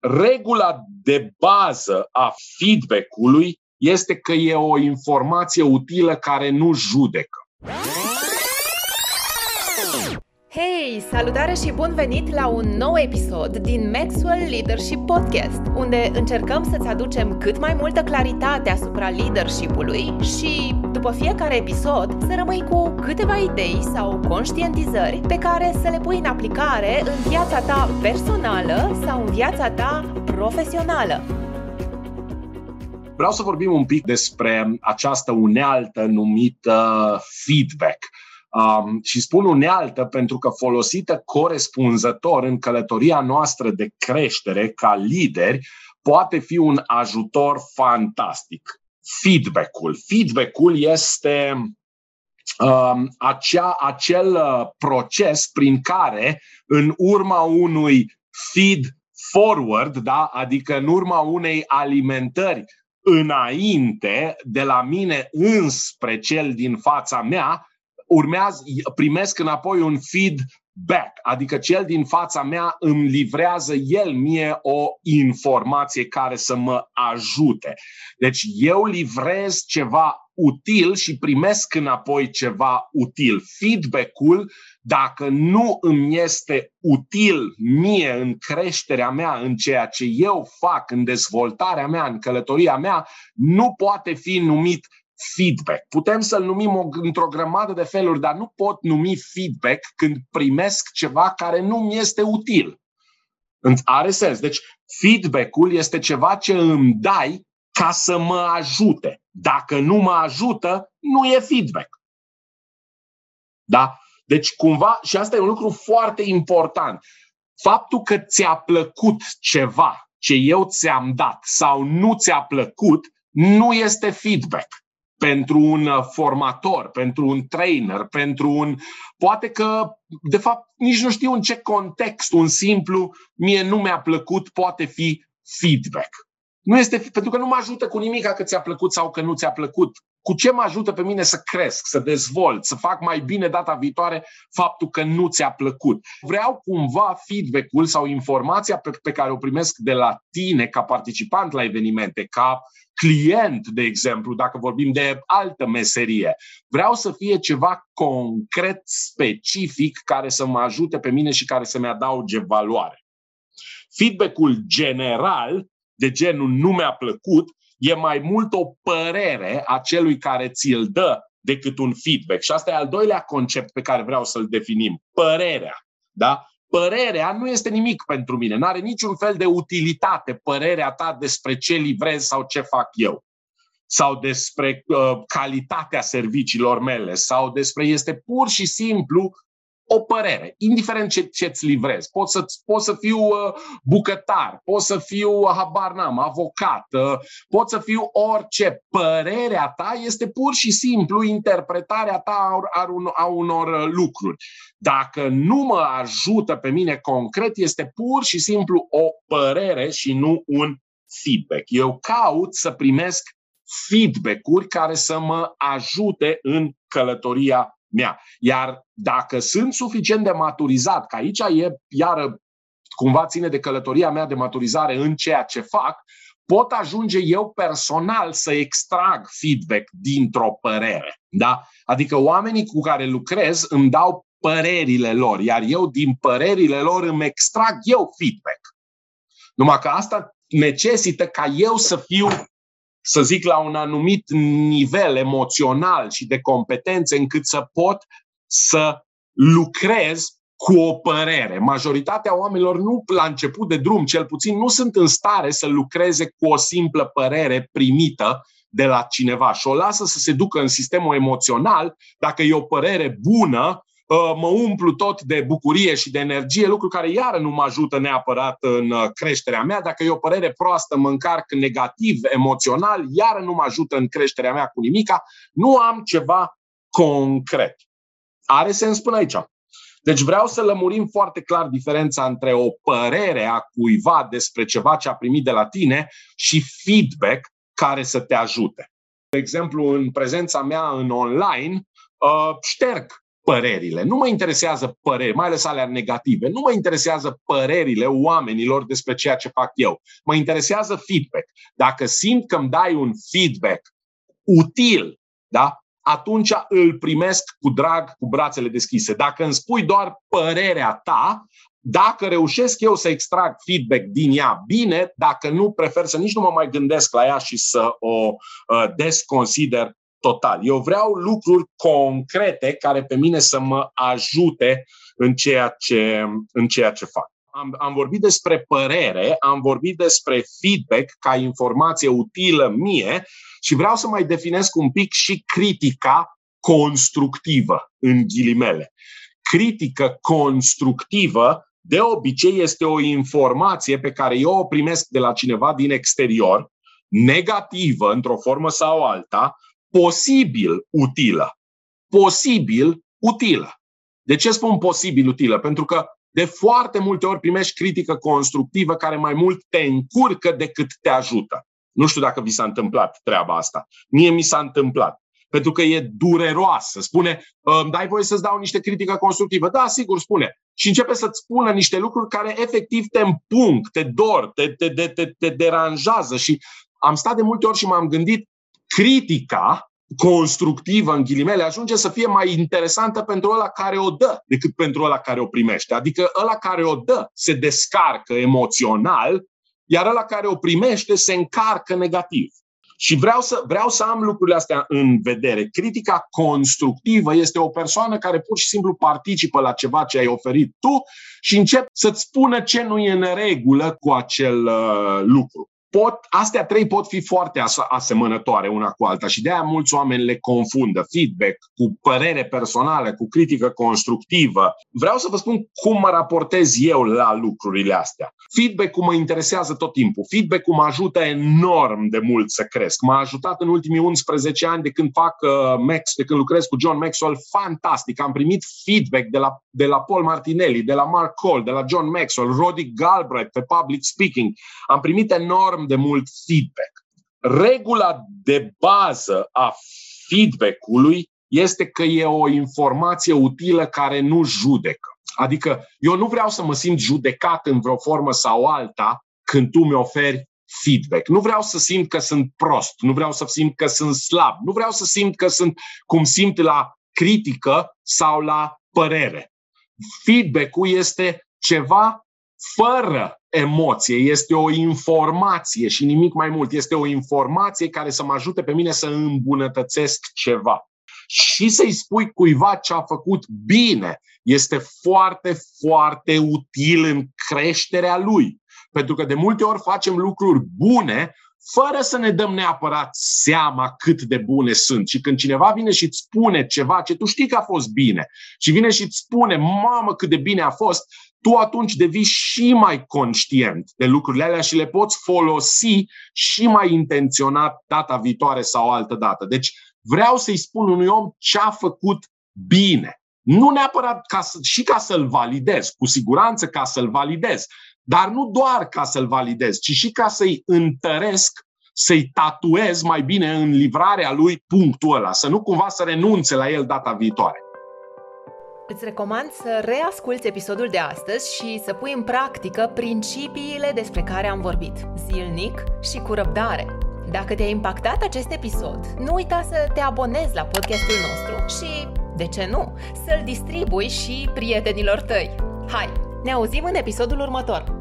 regula de bază a feedback-ului este că e o informație utilă care nu judecă. Hei, salutare și bun venit la un nou episod din Maxwell Leadership Podcast, unde încercăm să-ți aducem cât mai multă claritate asupra leadership-ului și, după fiecare episod, să rămâi cu câteva idei sau conștientizări pe care să le pui în aplicare în viața ta personală sau în viața ta profesională. Vreau să vorbim un pic despre această unealtă numită feedback Um, și spun unealtă pentru că folosită corespunzător în călătoria noastră de creștere ca lideri poate fi un ajutor fantastic. Feedback-ul. Feedback-ul este um, acea, acel uh, proces prin care, în urma unui feed forward, da? adică în urma unei alimentări înainte de la mine înspre cel din fața mea, urmează, primesc înapoi un feedback, adică cel din fața mea îmi livrează el mie o informație care să mă ajute. Deci eu livrez ceva util și primesc înapoi ceva util. Feedback-ul, dacă nu îmi este util mie în creșterea mea, în ceea ce eu fac, în dezvoltarea mea, în călătoria mea, nu poate fi numit feedback. Putem să-l numim o, într-o grămadă de feluri, dar nu pot numi feedback când primesc ceva care nu mi este util. Are sens. Deci, feedback-ul este ceva ce îmi dai ca să mă ajute. Dacă nu mă ajută, nu e feedback. Da? Deci, cumva, și asta e un lucru foarte important. Faptul că ți-a plăcut ceva ce eu ți-am dat sau nu ți-a plăcut, nu este feedback pentru un uh, formator, pentru un trainer, pentru un. Poate că, de fapt, nici nu știu în ce context un simplu mie nu mi-a plăcut poate fi feedback. Nu este, pentru că nu mă ajută cu nimic că ți-a plăcut sau că nu ți-a plăcut. Cu ce mă ajută pe mine să cresc, să dezvolt, să fac mai bine data viitoare faptul că nu ți-a plăcut. Vreau cumva feedback-ul sau informația pe, pe care o primesc de la tine ca participant la evenimente, ca client, de exemplu, dacă vorbim de altă meserie. Vreau să fie ceva concret, specific, care să mă ajute pe mine și care să-mi adauge valoare. Feedback-ul general, de genul nu mi-a plăcut, e mai mult o părere a celui care ți-l dă decât un feedback. Și asta e al doilea concept pe care vreau să-l definim. Părerea. Da? Părerea nu este nimic pentru mine, nu are niciun fel de utilitate părerea ta despre ce livrez sau ce fac eu sau despre uh, calitatea serviciilor mele sau despre este pur și simplu o părere, indiferent ce, ce-ți livrezi. Pot să, pot să fiu uh, bucătar, pot să fiu, uh, habar n-am, avocat, uh, pot să fiu orice. Părerea ta este pur și simplu interpretarea ta a, a, a unor uh, lucruri. Dacă nu mă ajută pe mine concret, este pur și simplu o părere și nu un feedback. Eu caut să primesc feedback-uri care să mă ajute în călătoria mea. Iar dacă sunt suficient de maturizat, că aici e iară cumva ține de călătoria mea de maturizare în ceea ce fac, pot ajunge eu personal să extrag feedback dintr-o părere. Da? Adică oamenii cu care lucrez îmi dau părerile lor, iar eu din părerile lor îmi extrag eu feedback. Numai că asta necesită ca eu să fiu să zic, la un anumit nivel emoțional și de competențe încât să pot să lucrez cu o părere. Majoritatea oamenilor nu la început de drum, cel puțin, nu sunt în stare să lucreze cu o simplă părere primită de la cineva și o lasă să se ducă în sistemul emoțional, dacă e o părere bună, Uh, mă umplu tot de bucurie și de energie, lucru care iară nu mă ajută neapărat în uh, creșterea mea. Dacă e o părere proastă, mă încarc negativ, emoțional, iară nu mă ajută în creșterea mea cu nimica. Nu am ceva concret. Are sens până aici. Deci vreau să lămurim foarte clar diferența între o părere a cuiva despre ceva ce a primit de la tine și feedback care să te ajute. De exemplu, în prezența mea în online, uh, șterg părerile. Nu mă interesează păreri, mai ales alea negative. Nu mă interesează părerile oamenilor despre ceea ce fac eu. Mă interesează feedback. Dacă simt că îmi dai un feedback util, da? atunci îl primesc cu drag, cu brațele deschise. Dacă îmi spui doar părerea ta, dacă reușesc eu să extrag feedback din ea, bine, dacă nu, prefer să nici nu mă mai gândesc la ea și să o uh, desconsider total. Eu vreau lucruri concrete care pe mine să mă ajute în ceea ce, în ceea ce fac. Am, am vorbit despre părere, am vorbit despre feedback ca informație utilă mie și vreau să mai definesc un pic și critica constructivă, în ghilimele. Critică constructivă de obicei este o informație pe care eu o primesc de la cineva din exterior, negativă într-o formă sau alta, posibil utilă. Posibil utilă. De ce spun posibil utilă? Pentru că de foarte multe ori primești critică constructivă care mai mult te încurcă decât te ajută. Nu știu dacă vi s-a întâmplat treaba asta. Mie mi s-a întâmplat. Pentru că e dureroasă. Spune, îmi dai voie să-ți dau niște critică constructivă. Da, sigur, spune. Și începe să-ți spună niște lucruri care efectiv te împung, te dor, te, te, te, te, te deranjează. Și am stat de multe ori și m-am gândit, critica constructivă, în ghilimele, ajunge să fie mai interesantă pentru ăla care o dă decât pentru ăla care o primește. Adică ăla care o dă se descarcă emoțional, iar ăla care o primește se încarcă negativ. Și vreau să, vreau să am lucrurile astea în vedere. Critica constructivă este o persoană care pur și simplu participă la ceva ce ai oferit tu și încep să-ți spună ce nu e în regulă cu acel uh, lucru pot, astea trei pot fi foarte as- asemănătoare una cu alta și de aia mulți oameni le confundă. Feedback cu părere personală, cu critică constructivă. Vreau să vă spun cum mă raportez eu la lucrurile astea. Feedback-ul mă interesează tot timpul. Feedback-ul mă ajută enorm de mult să cresc. M-a ajutat în ultimii 11 ani de când fac uh, Max, de când lucrez cu John Maxwell, fantastic. Am primit feedback de la, de la Paul Martinelli, de la Mark Cole, de la John Maxwell, Roddy Galbraith pe public speaking. Am primit enorm enorm de mult feedback. Regula de bază a feedback-ului este că e o informație utilă care nu judecă. Adică eu nu vreau să mă simt judecat în vreo formă sau alta când tu mi oferi feedback. Nu vreau să simt că sunt prost, nu vreau să simt că sunt slab, nu vreau să simt că sunt cum simt la critică sau la părere. Feedback-ul este ceva fără emoție, este o informație și nimic mai mult. Este o informație care să mă ajute pe mine să îmbunătățesc ceva. Și să-i spui cuiva ce a făcut bine este foarte, foarte util în creșterea lui. Pentru că de multe ori facem lucruri bune fără să ne dăm neapărat seama cât de bune sunt. Și când cineva vine și îți spune ceva ce tu știi că a fost bine și vine și îți spune, mamă, cât de bine a fost, tu atunci devii și mai conștient de lucrurile alea și le poți folosi și mai intenționat data viitoare sau altă dată. Deci vreau să-i spun unui om ce a făcut bine. Nu neapărat ca să, și ca să-l validez, cu siguranță ca să-l validez, dar nu doar ca să-l validez, ci și ca să-i întăresc, să-i tatuez mai bine în livrarea lui punctul ăla, să nu cumva să renunțe la el data viitoare. Îți recomand să reasculți episodul de astăzi și să pui în practică principiile despre care am vorbit, zilnic și cu răbdare. Dacă te-a impactat acest episod, nu uita să te abonezi la podcastul nostru și, de ce nu, să-l distribui și prietenilor tăi. Hai, ne auzim în episodul următor!